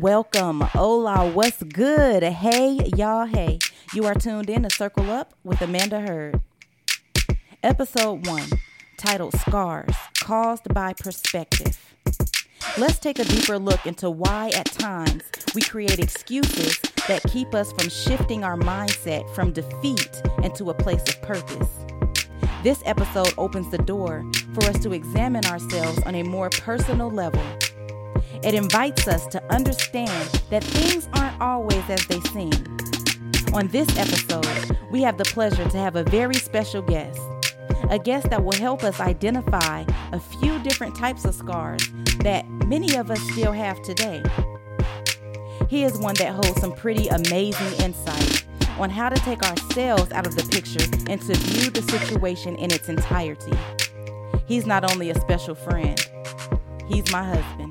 Welcome. Hola, what's good? Hey, y'all, hey. You are tuned in to Circle Up with Amanda Heard. Episode 1, titled Scars Caused by Perspective. Let's take a deeper look into why, at times, we create excuses that keep us from shifting our mindset from defeat into a place of purpose. This episode opens the door for us to examine ourselves on a more personal level. It invites us to understand that things aren't always as they seem. On this episode, we have the pleasure to have a very special guest, a guest that will help us identify a few different types of scars that many of us still have today. He is one that holds some pretty amazing insight on how to take ourselves out of the picture and to view the situation in its entirety. He's not only a special friend, he's my husband,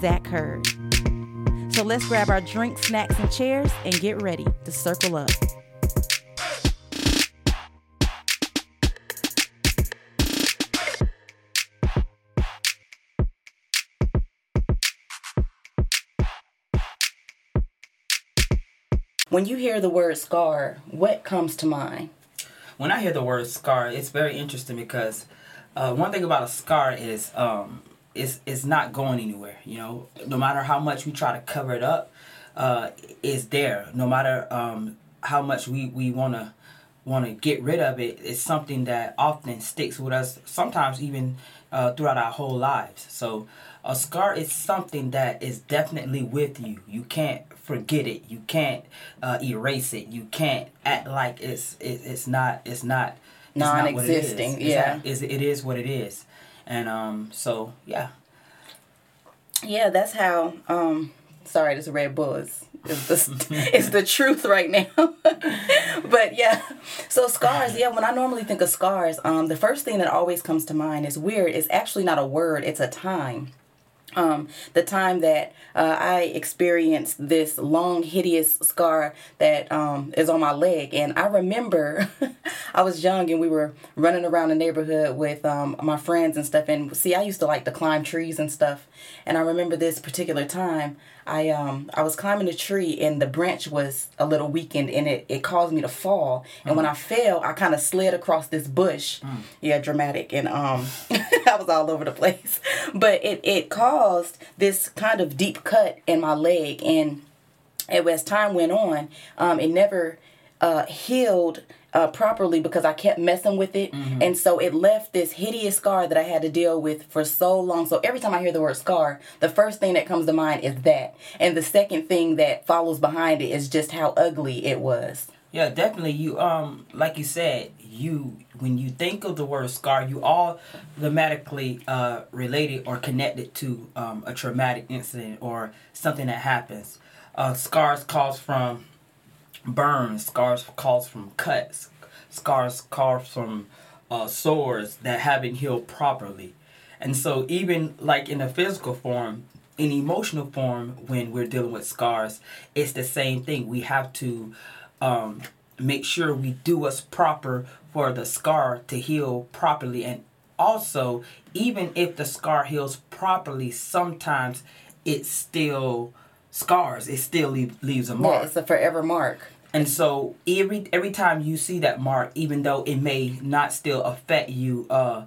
Zach Hurd. So let's grab our drinks, snacks, and chairs and get ready to circle up. When you hear the word scar, what comes to mind? When I hear the word scar, it's very interesting because uh, one thing about a scar is um, it's, it's not going anywhere. You know, no matter how much we try to cover it up, uh, it's there. No matter um, how much we, we want to want to get rid of it, it's something that often sticks with us. Sometimes even uh, throughout our whole lives. So a scar is something that is definitely with you. You can't forget it. You can't uh, erase it. You can't act like it's it, it's not it's not it's non-existing. Not yeah, it's, it is what it is, and um so yeah. Yeah, that's how. Um, sorry, this Red Bull is is the is the truth right now. but yeah, so scars. Yeah, when I normally think of scars, um, the first thing that always comes to mind is weird. It's actually not a word. It's a time um, the time that uh, I experienced this long, hideous scar that um, is on my leg. And I remember I was young and we were running around the neighborhood with um, my friends and stuff. And see, I used to like to climb trees and stuff. And I remember this particular time I um I was climbing a tree and the branch was a little weakened and it, it caused me to fall. And mm. when I fell, I kind of slid across this bush. Mm. Yeah, dramatic. And um I was all over the place. But it, it caused this kind of deep cut in my leg and as time went on, um, it never uh, healed uh, properly because I kept messing with it. Mm-hmm. And so it left this hideous scar that I had to deal with for so long. So every time I hear the word scar, the first thing that comes to mind is that. And the second thing that follows behind it is just how ugly it was. Yeah, definitely. You um like you said, you when you think of the word scar, you automatically uh related or connected to um, a traumatic incident or something that happens. Uh, scars cause from burns, scars cause from cuts, scars cause from uh, sores that haven't healed properly. And so, even like in a physical form, in emotional form, when we're dealing with scars, it's the same thing. We have to um, make sure we do what's proper for the scar to heal properly. And also, even if the scar heals properly, sometimes it still scars. It still leave, leaves a mark. Yeah, it's a forever mark. And so every every time you see that mark, even though it may not still affect you uh,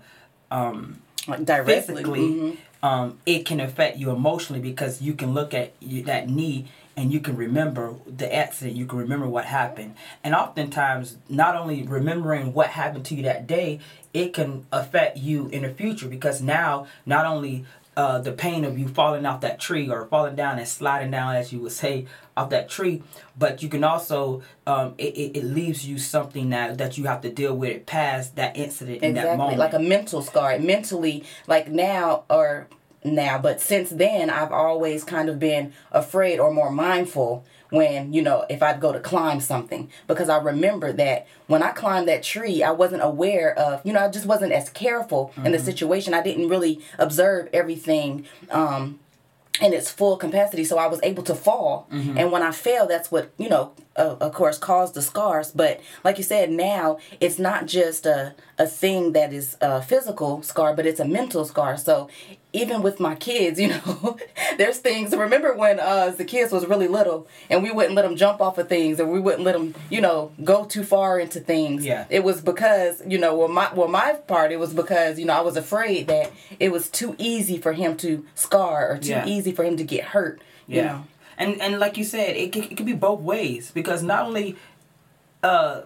um, like directly, physically, mm-hmm. um, it can affect you emotionally because you can look at you, that knee and you can remember the accident, you can remember what happened. And oftentimes, not only remembering what happened to you that day, it can affect you in the future because now not only uh, the pain of you falling off that tree or falling down and sliding down, as you would say, off that tree. But you can also, um, it, it, it, leaves you something that, that you have to deal with it past that incident exactly, in that moment. Like a mental scar. Mentally, like now or now, but since then, I've always kind of been afraid or more mindful when, you know, if I'd go to climb something. Because I remember that when I climbed that tree, I wasn't aware of, you know, I just wasn't as careful mm-hmm. in the mm-hmm. situation. I didn't really observe everything um, in its full capacity so i was able to fall mm-hmm. and when i fell that's what you know uh, of course caused the scars but like you said now it's not just a, a thing that is a physical scar but it's a mental scar so even with my kids you know there's things remember when uh the kids was really little and we wouldn't let them jump off of things and we wouldn't let them you know go too far into things Yeah. it was because you know well my well my part it was because you know i was afraid that it was too easy for him to scar or too Yeah. easy for him to get hurt you Yeah. know And and like you said, it can, it can be both ways because not only uh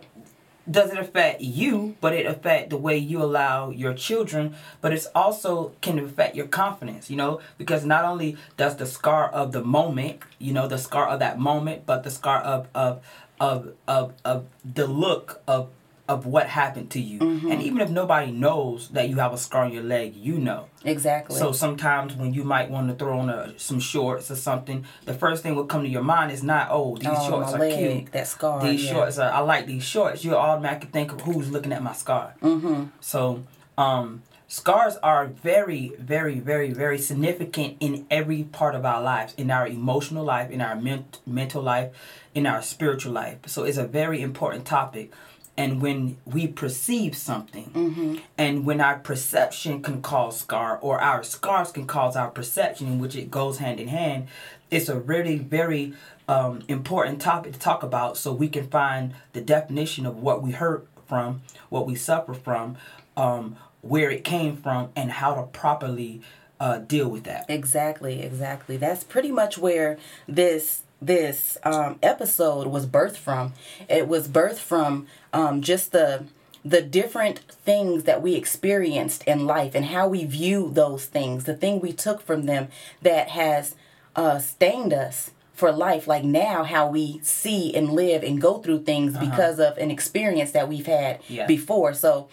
does it affect you, but it affect the way you allow your children, but it's also can affect your confidence, you know, because not only does the scar of the moment, you know, the scar of that moment, but the scar of of of of, of the look of of what happened to you. And even if nobody knows that you have a scar on your leg, you know. exactly So sometimes when you might want to throw on a, some shorts or something, the first thing will come to your mind is not, oh, these Oh, shorts are leg, cute. that scar, These yeah. shorts are, I like these shorts. You automatically think of who's looking at my scar. Mm-hmm. So, um, scars are very, very, very, very significant in every part of our lives, in our emotional life, in our ment- mental life, in our spiritual life. So it's a very important topic. And when we perceive something, and when our perception can cause scar, or our scars can cause our perception, in which it goes hand in hand, it's a really very um, important topic to talk about so we can find the definition of what we hurt from, what we suffer from, um, where it came from, and how to properly uh, deal with that. Exactly, exactly. That's pretty much where this this um, episode was birthed from. It was birthed from um, just the the different things that we experienced in life and how we view those things, the thing we took from them that has uh, stained us for life. Like now, how we see and live and go through things because of an experience that we've had Yeah. before. So,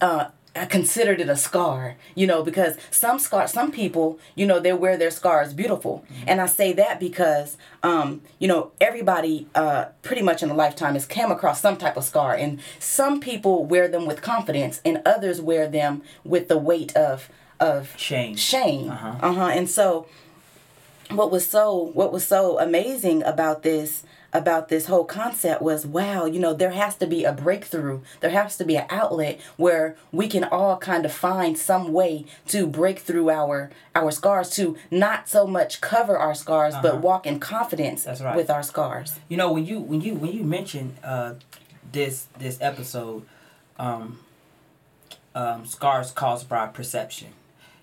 uh, I considered it a scar, you know, because some scar, some people, you know, they wear their scars beautiful, and I say that because, um, you know, everybody, uh, pretty much in a lifetime has come across some type of scar, and some people wear them with confidence, and others wear them with the weight of of Shame. shame, Uh-huh. uh huh, and so what was so what was so amazing about this about this whole concept was wow you know there has to be a breakthrough there has to be an outlet where we can all kind of find some way to break through our our scars to not so much cover our scars but walk in confidence That's right. with our scars You know when you when you when you mentioned uh, this this episode, um, um, scars caused by perception.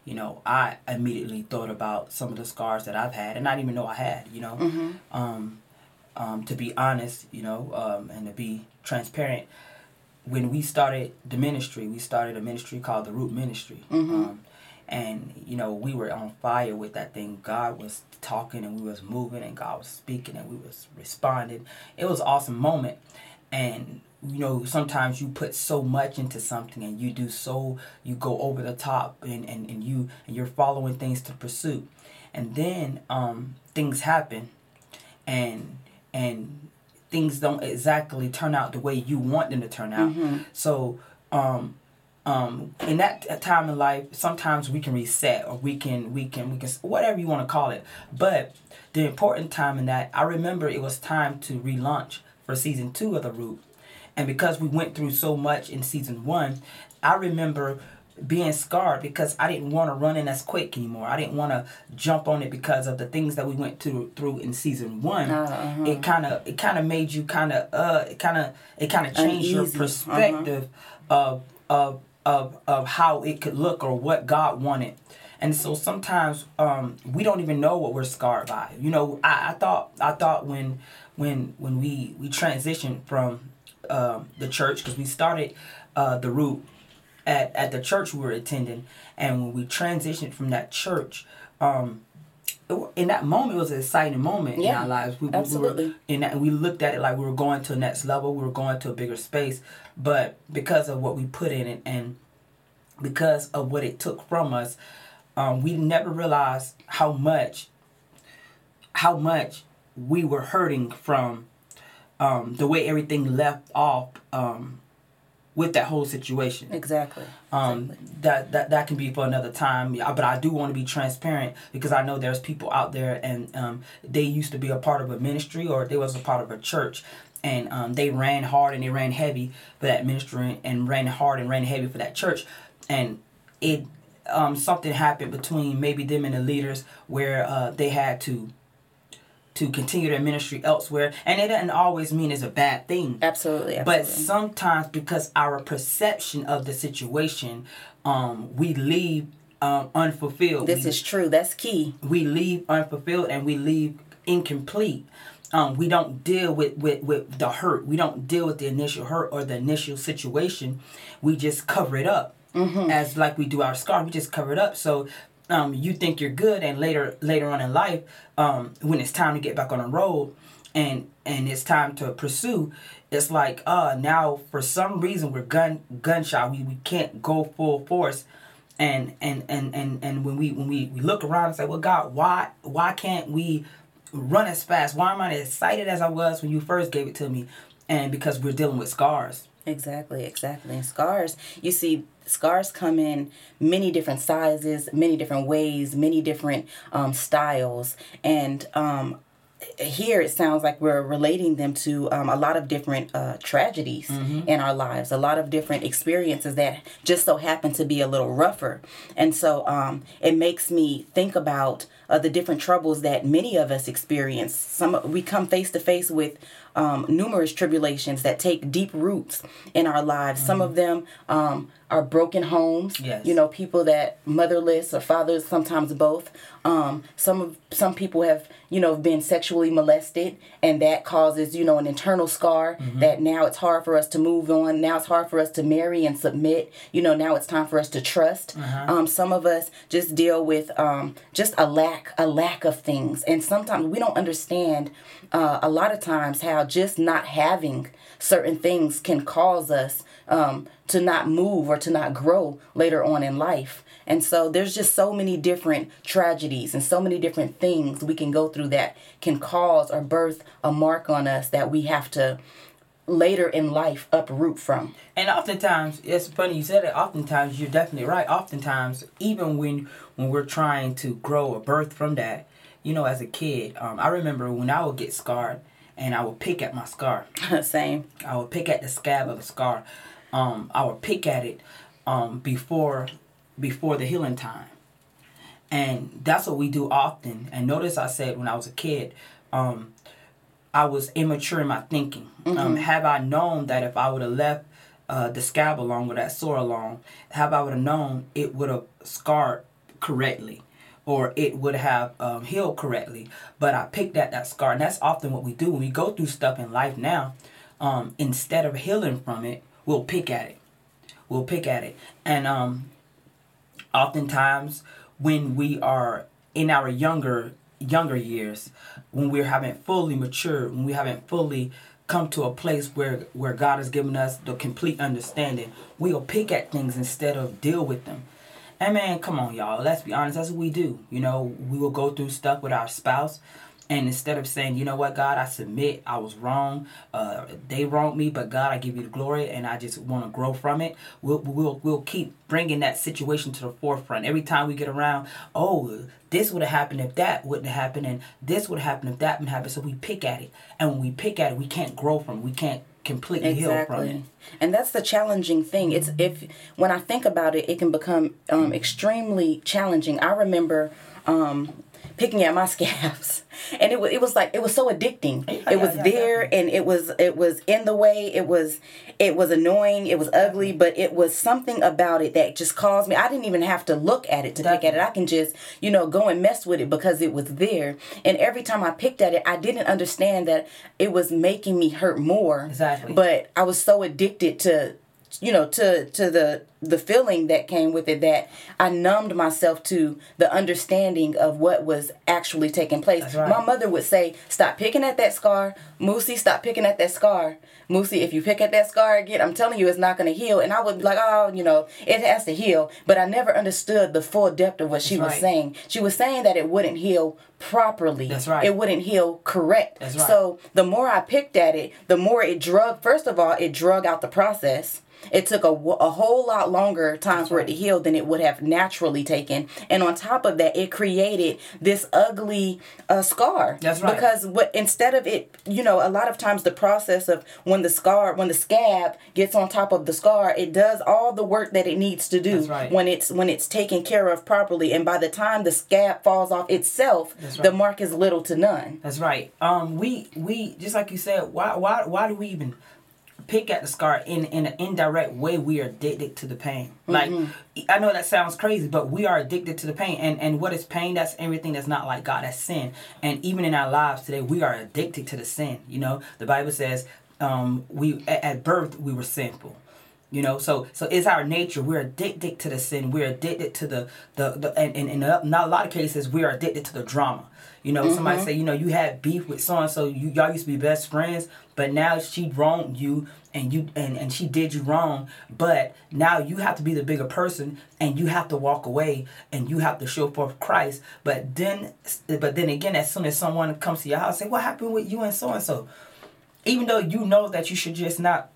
You know, I immediately thought about some of the scars that I've had, and I didn't even know I had. You know, um, um, to be honest, you know, um, and to be transparent, when we started the ministry, we started a ministry called the Root Ministry. Um, and you know we were on fire with that thing. God was talking and we was moving and god was speaking and we was responding. It was an awesome moment. And you know sometimes you put so much into something and you do so you go over the top and and, and you and you're following things to pursue. And then um things happen and and things don't exactly turn out the way you want them to turn out. So um um in that time in life sometimes we can reset or we can we can we can whatever you want to call it. But the important time in that i remember it was time to relaunch for season two of the root. And because we went through so much in season one i remember being scarred because i didn't want to run in as quick anymore i didn't want to jump on it because of the things that we went through through in season one Uh-huh. it kind of it kind of made you kind of uh it kind of it kind of changed your Uneasy. perspective of of of of how it could look or what God wanted. And so sometimes um, we don't even know what we're scarred by. You know, I, I thought I thought when when when we we transitioned from um, the church because we started uh, the root at, at the church we were attending, and when we transitioned from that church, um, in that moment it was an exciting moment in our lives. We, absolutely. We were, in that, we looked at it like we were going to the next level. We were going to a bigger space, but because of what we put in it and because of what it took from us, um, we never realized how much how much we were hurting from um, the way everything left off um, with that whole situation. Exactly. Um, exactly. that that that can be for another time. Yeah, but I do want to be transparent because I know there's people out there and um, they used to be a part of a ministry or they was a part of a church. And um, they ran hard and they ran heavy for that ministry and ran hard and ran heavy for that church. And it um, something happened between maybe them and the leaders where uh, they had to to continue their ministry elsewhere. And it doesn't always mean it's a bad thing. Absolutely, absolutely. but sometimes because our perception of the situation um, we leave um, unfulfilled. This we, is true. That's key. we leave unfulfilled and we leave incomplete. Um, we don't deal with, with, with the hurt. We don't deal with the initial hurt or the initial situation. We just cover it up. Mm-hmm. as like we do our scar we just cover it up. So um, you think you're good, and later later on in life, um, when it's time to get back on the road, and and it's time to pursue, it's like uh now for some reason we're gun gunshot. We, we can't go full force, and and and and and when we when we, we look around and say, well, God, why why can't we run as fast? Why am I as excited as I was when you first gave it to me? And because we're dealing with scars. Exactly, exactly. And scars, you see, scars come in many different sizes, many different ways, many different um, styles. And um, here it sounds like we're relating them to um, a lot of different uh, tragedies mm-hmm. in our lives, a lot of different experiences that just so happen to be a little rougher. And so um, it makes me think about uh, the different troubles that many of us experience. Some we come face to face with um, numerous tribulations that take deep roots in our lives. Mm-hmm. Some of them um, are broken homes. Yes. You know, people that motherless or fathers, sometimes both. Um, some of some people have you know been sexually molested, and that causes you know an internal scar. Mm-hmm. That now it's hard for us to move on. Now it's hard for us to marry and submit. You know, now it's time for us to trust. Uh-huh. Um, some of us just deal with um, just a lack a lack of things, and sometimes we don't understand. Uh, a lot of times how just not having certain things can cause us um, to not move or to not grow later on in life. And so there's just so many different tragedies and so many different things we can go through that can cause or birth a mark on us that we have to later in life uproot from. And oftentimes, it's funny you said it. Oftentimes, you're definitely right. Oftentimes, even when when we're trying to grow a birth from that, you know, as a kid, um, I remember when I would get scarred, and I would pick at my scar. Same. I would pick at the scab of the scar. Um, I would pick at it um, before before the healing time. And that's what we do often. And notice I said when I was a kid, um, I was immature in my thinking. Um, mm-hmm. have I known that if I would have left uh, the scab along or that sore along, have I would have known it would have scarred correctly or it would have um, healed correctly. But I picked at that scar, and that's often what we do when we go through stuff in life now. Um, instead of healing from it, we'll pick at it. We'll pick at it, and um, oftentimes when we are in our younger younger years, when we haven't fully matured, when we haven't fully come to a place where where God has given us the complete understanding, we'll pick at things instead of deal with them. And man, come on, y'all. Let's be honest. That's what we do. You know, we will go through stuff with our spouse. And instead of saying, you know what, God, I submit, I was wrong, uh, they wronged me, but God, I give you the glory, and I just want to grow from it. We'll, we'll, we'll keep bringing that situation to the forefront. Every time we get around, oh, this would have happened if that wouldn't have happened, and this would have happened if that would happen. So we pick at it. And when we pick at it, we can't grow from it. We can't completely exactly. heal from it. And that's the challenging thing. It's if when I think about it, it can become um, extremely challenging. I remember um, picking at my scabs. And it was it was like it was so addicting. Yeah, it was yeah, there yeah. and it was it was in the way. It was it was annoying. It was ugly mm-hmm. but it was something about it that just caused me i didn't even have to look at it to Definitely. pick at it. I can just you know go and mess with it because it was there. And every time i picked at it i didn't understand that it was making me hurt more. Exactly. But i was so addicted to you know to to the the feeling that came with it that I numbed myself to the understanding of what was actually taking place. Right. My mother would say, "Stop picking at that scar, Moosey. Stop picking at that scar, Moosey. If you pick at that scar again, I'm telling you, it's not going to heal." And I would be like, "Oh, you know, it has to heal," but I never understood the full depth of what she That's was right. saying. She was saying that it wouldn't heal properly. That's right. It wouldn't heal correct. That's right. So the more I picked at it, the more it drug. First of all, it drug out the process It took a, a whole lot longer time for it to heal than it would have naturally taken. And on top of that, it created this ugly uh, scar. That's right. Because what instead of it, you know, a lot of times the process of when the scar, when the scab gets on top of the scar, it does all the work that it needs to do right. when it's when it's taken care of properly. And by the time the scab falls off itself, right. the mark is little to none. That's right. Um, we we just like you said, why why why do we even pick at the scar in in an indirect way we are addicted to the pain. Like mm-hmm. i know that sounds crazy but we are addicted to the pain. And and what is pain? That's everything that's not like god. That's sin. And even in our lives today we are addicted to the sin you know? The bible says um we at birth we were sinful you know so so it's our nature we're addicted to the sin we're addicted to the the, the and, and in a, not a lot of cases we are addicted to the drama you know, mm-hmm. somebody say, you know, you had beef with so and so, you y'all used to be best friends, but now she wronged you and you and, and she did you wrong, but now you have to be the bigger person and you have to walk away and you have to show forth Christ. But then but then again, as soon as someone comes to your house, say, What happened with you and so and so? Even though you know that you should just not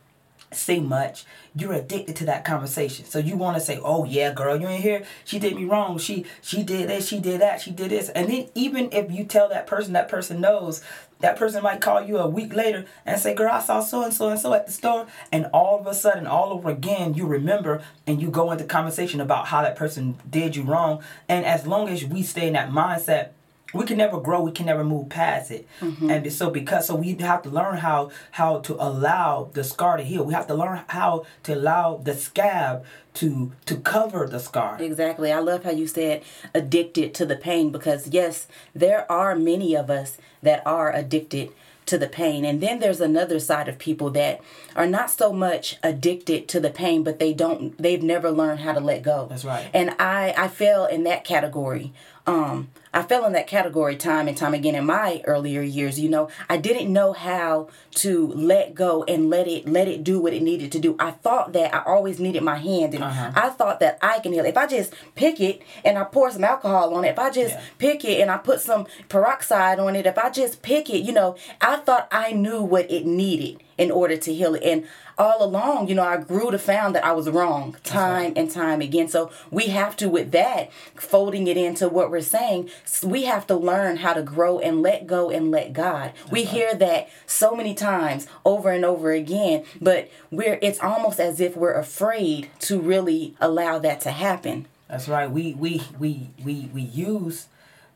say much, you're addicted to that conversation. So you want to say, "Oh yeah, girl, you ain't here. She did me wrong. She she did this. She did that. She did this." And then even if you tell that person, that person knows. That person might call you a week later and say, "Girl, I saw so and so and so at the store," and all of a sudden, all over again, you remember and you go into conversation about how that person did you wrong. And as long as we stay in that mindset we can never grow we can never move past it mm-hmm. and so because so we have to learn how how to allow the scar to heal we have to learn how to allow the scab to to cover the scar exactly i love how you said addicted to the pain because yes there are many of us that are addicted to the pain. And then there's another side of people that are not so much addicted to the pain, but they don't they've never learned how to let go. That's right. And I I fell in that category. Um I fell in that category time and time again in my earlier years. You know, I didn't know how to let go and let it let it do what it needed to do. I thought that I always needed my hand, and uh-huh. I thought that I can heal. If I just pick it and I pour some alcohol on it, if I just yeah. pick it and I put some peroxide on it, if I just pick it, you know, I thought I knew what it needed in order to heal it. And all along, you know, I grew to found that I was wrong time right. and time again. So we have to, with that, folding it into what we're saying, we have to learn how to grow and let go and let God. That's we right. hear that so many times over and over again, but we're it's almost as if we're afraid to really allow that to happen. That's right. We we we we we use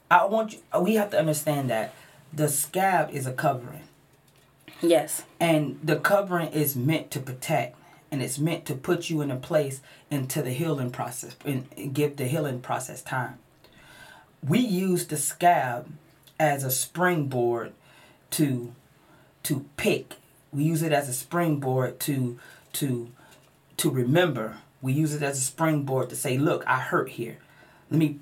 I want you we have to understand that the scab is a covering. Yes. And the covering is meant to protect and it's meant to put you in a place into the healing process and give the healing process time. We use the scab as a springboard to to pick. We use it as a springboard to to to remember. We use it as a springboard to say, "Look, I hurt here. Let me."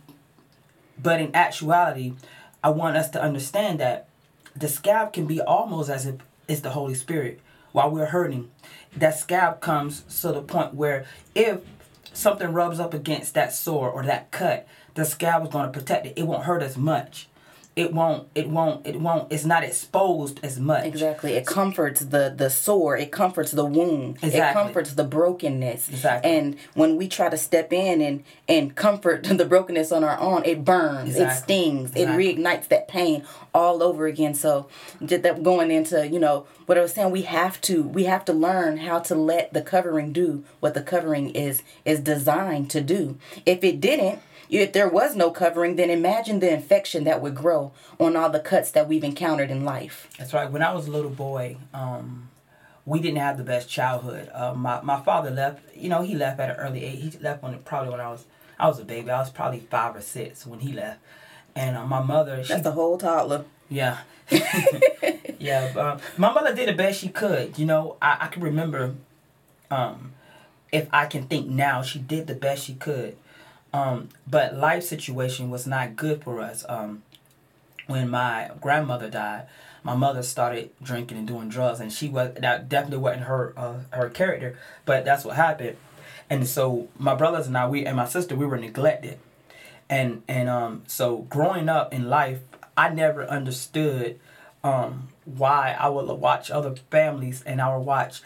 But in actuality, I want us to understand that the scab can be almost as if it's the Holy Spirit. While we're hurting, that scab comes to the point where if something rubs up against that sore or that cut, the scab is going to protect it. It won't hurt as much. It won't it won't it won't it's not exposed as much. Exactly. It comforts the the sore. It comforts the wound. Exactly. it comforts the brokenness. Exactly. And when we try to step in and and comfort the brokenness on our own it burns. Exactly. it stings exactly. it reignites that pain all over again. So just that going into you know what i was saying we have to we have to learn how to let the covering do what the covering is is designed to do. If it didn't if there was no covering, then imagine the infection that would grow on all the cuts that we've encountered in life. That's right. When I was a little boy, um, we didn't have the best childhood. Uh, my my father left. You know, he left at an early age. He left when probably when I was I was a baby. I was probably five or six when he left. And uh, my mother. She, That's the whole toddler. Yeah. yeah. Um, my mother did the best she could. You know, I, I can remember. Um, if I can think now, she did the best she could. Um, but life situation was not good for us. Um, when my grandmother died, my mother started drinking and doing drugs, and she was that definitely wasn't her uh, her character, but that's what happened. And so my brothers and I, we and my sister, we were neglected, and and um, so growing up in life, I never understood um, why I would watch other families and I would watch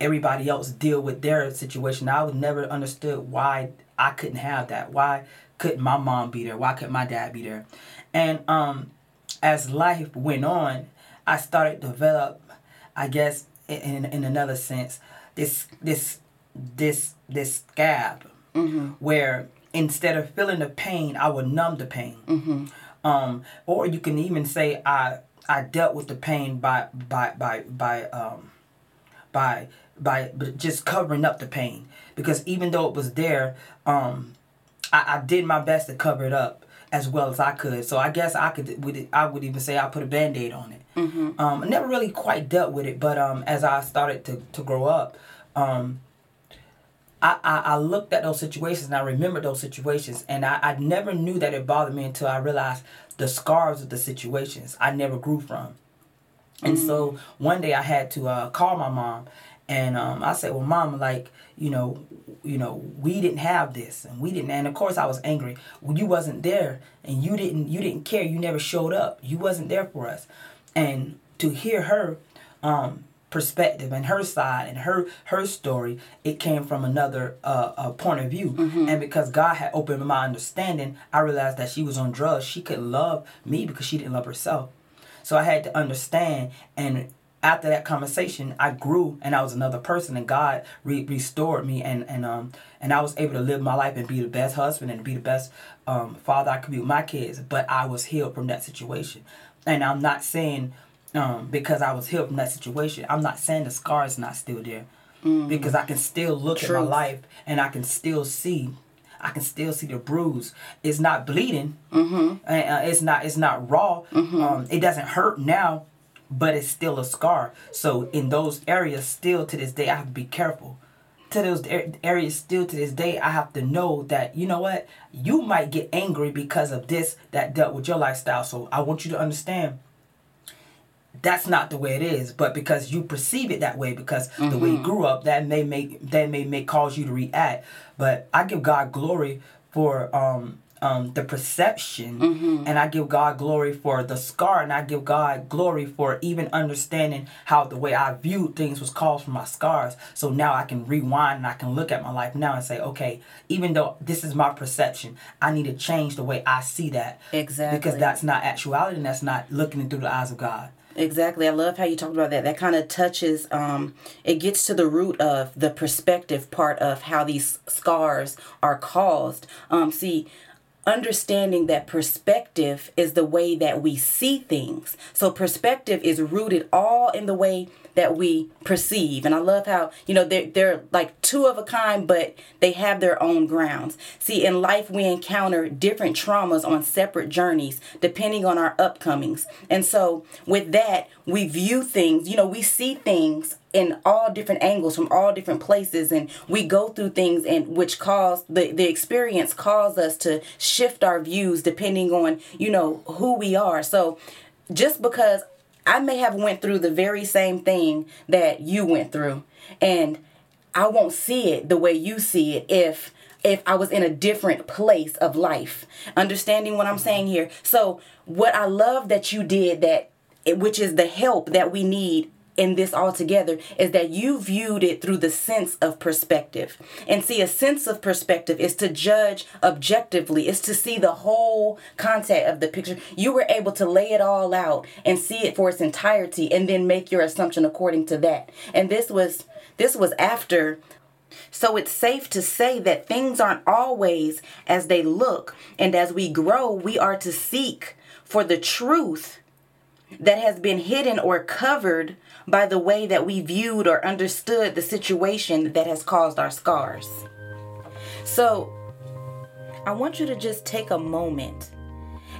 everybody else deal with their situation. I would never understood why I couldn't have that. Why couldn't my mom be there? Why couldn't my dad be there? And um, as life went on, I started to develop, I guess, in in another sense, this this this this scab mm-hmm. where instead of feeling the pain, I would numb the pain. Mm-hmm. Um, or you can even say I I dealt with the pain by by by by um, by by just covering up the pain because even though it was there, um, I, I did my best to cover it up as well as I could. So I guess I could would I would even say I put a band aid on it. Mm-hmm. Um, I never really quite dealt with it, but um, as I started to, to grow up, um, I, I, I looked at those situations and I remembered those situations, and I, I never knew that it bothered me until I realized the scars of the situations I never grew from. And mm-hmm. so one day I had to uh, call my mom and um, I said, "Well, mom, like you know, you know, we didn't have this, and we didn't." And of course, I was angry. Well, you wasn't there, and you didn't, you didn't care. You never showed up. You wasn't there for us. And to hear her um, perspective and her side and her her story, it came from another uh, uh, point of view. Mm-hmm. And because God had opened my understanding, I realized that she was on drugs. She couldn't love me because she didn't love herself. So I had to understand and after that conversation, I grew and I was another person, and God re- restored me, and and um and I was able to live my life and be the best husband and be the best um, father I could be with my kids. But I was healed from that situation, and I'm not saying um, because I was healed from that situation, I'm not saying the scar is not still there, mm. because I can still look Truth. at my life and I can still see I can still see the bruise. It's not bleeding. Mm-hmm. Uh, it's not. It's not raw. Mm-hmm. Um, it doesn't hurt now, but it's still a scar. So in those areas, still to this day, I have to be careful. To those areas, still to this day, I have to know that you know what you might get angry because of this that dealt with your lifestyle. So I want you to understand that's not the way it is but because you perceive it that way because mm-hmm. the way you mm-hmm. grew up that may make that may make cause you to react but i give god glory for um um, the perception, mm-hmm. and I give God glory for the scar, and I give God glory for even understanding how the way I viewed things was caused from my scars. So now I can rewind and I can look at my life now and say, okay, even though this is my perception, I need to change the way I see that. Exactly. Because that's not actuality, and that's not looking through the eyes of God. Exactly. I love how you talked about that. That kind of touches, um, it gets to the root of the perspective part of how these scars are caused. Um, see, understanding that perspective is the way that we see things. So perspective is rooted all in the way that we perceive. And I love how, you know, they're, they're like two of a kind, but they have their own grounds. See, in life, we encounter different traumas on separate journeys depending on our upcomings. And so, with that, we view things, you know, we see things in all different angles from all different places and we go through things and which cause the, the experience cause us to shift our views depending on you know who we are so just because I may have went through the very same thing that you went through and I won't see it the way you see it if if I was in a different place of life. Understanding what I'm mm-hmm. saying here. So what I love that you did that which is the help that we need in this altogether is that you viewed it through the sense of perspective. And see, a sense of perspective is to judge objectively, is to see the whole content of the picture. You were able to lay it all out and see it for its entirety and then make your assumption according to that. And this was this was after so it's safe to say that things aren't always as they look. And as we grow, we are to seek for the truth that has been hidden or covered by the way that we viewed or understood the situation that has caused our scars. So, I want you to just take a moment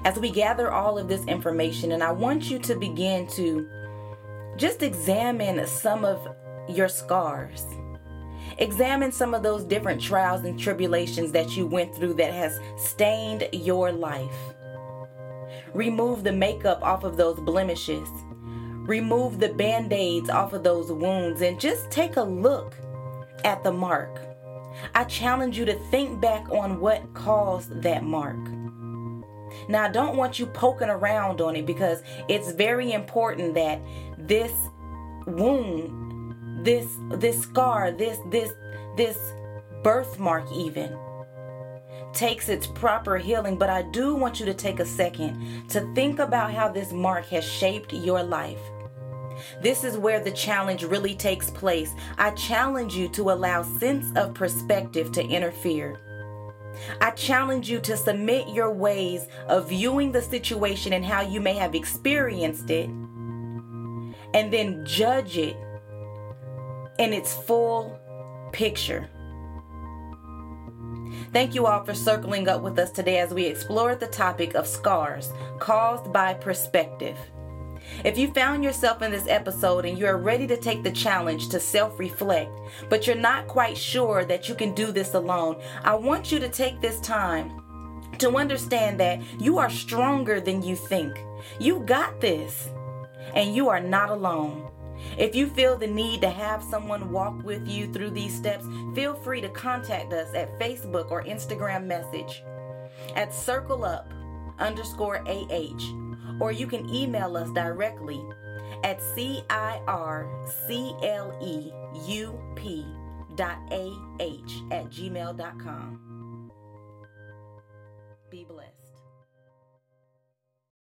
as we gather all of this information, and I want you to begin to just examine some of your scars. Examine some of those different trials and tribulations that you went through that has stained your life. Remove the makeup off of those blemishes remove the band aids off of those wounds and just take a look at the mark. I challenge you to think back on what caused that mark. Now, I don't want you poking around on it because it's very important that this wound this this scar, this this this birthmark even takes its proper healing, but I do want you to take a second to think about how this mark has shaped your life. This is where the challenge really takes place. I challenge you to allow sense of perspective to interfere. I challenge you to submit your ways of viewing the situation and how you may have experienced it, and then judge it in its full picture. Thank you all for circling up with us today as we explored the topic of scars caused by perspective. If you found yourself in this episode and you're ready to take the challenge to self reflect, but you're not quite sure that you can do this alone, I want you to take this time to understand that you are stronger than you think. You got this, and you are not alone. If you feel the need to have someone walk with you through these steps, feel free to contact us at Facebook or Instagram message at circle up underscore AH or you can email us directly at circleup dot ah at gmail.com.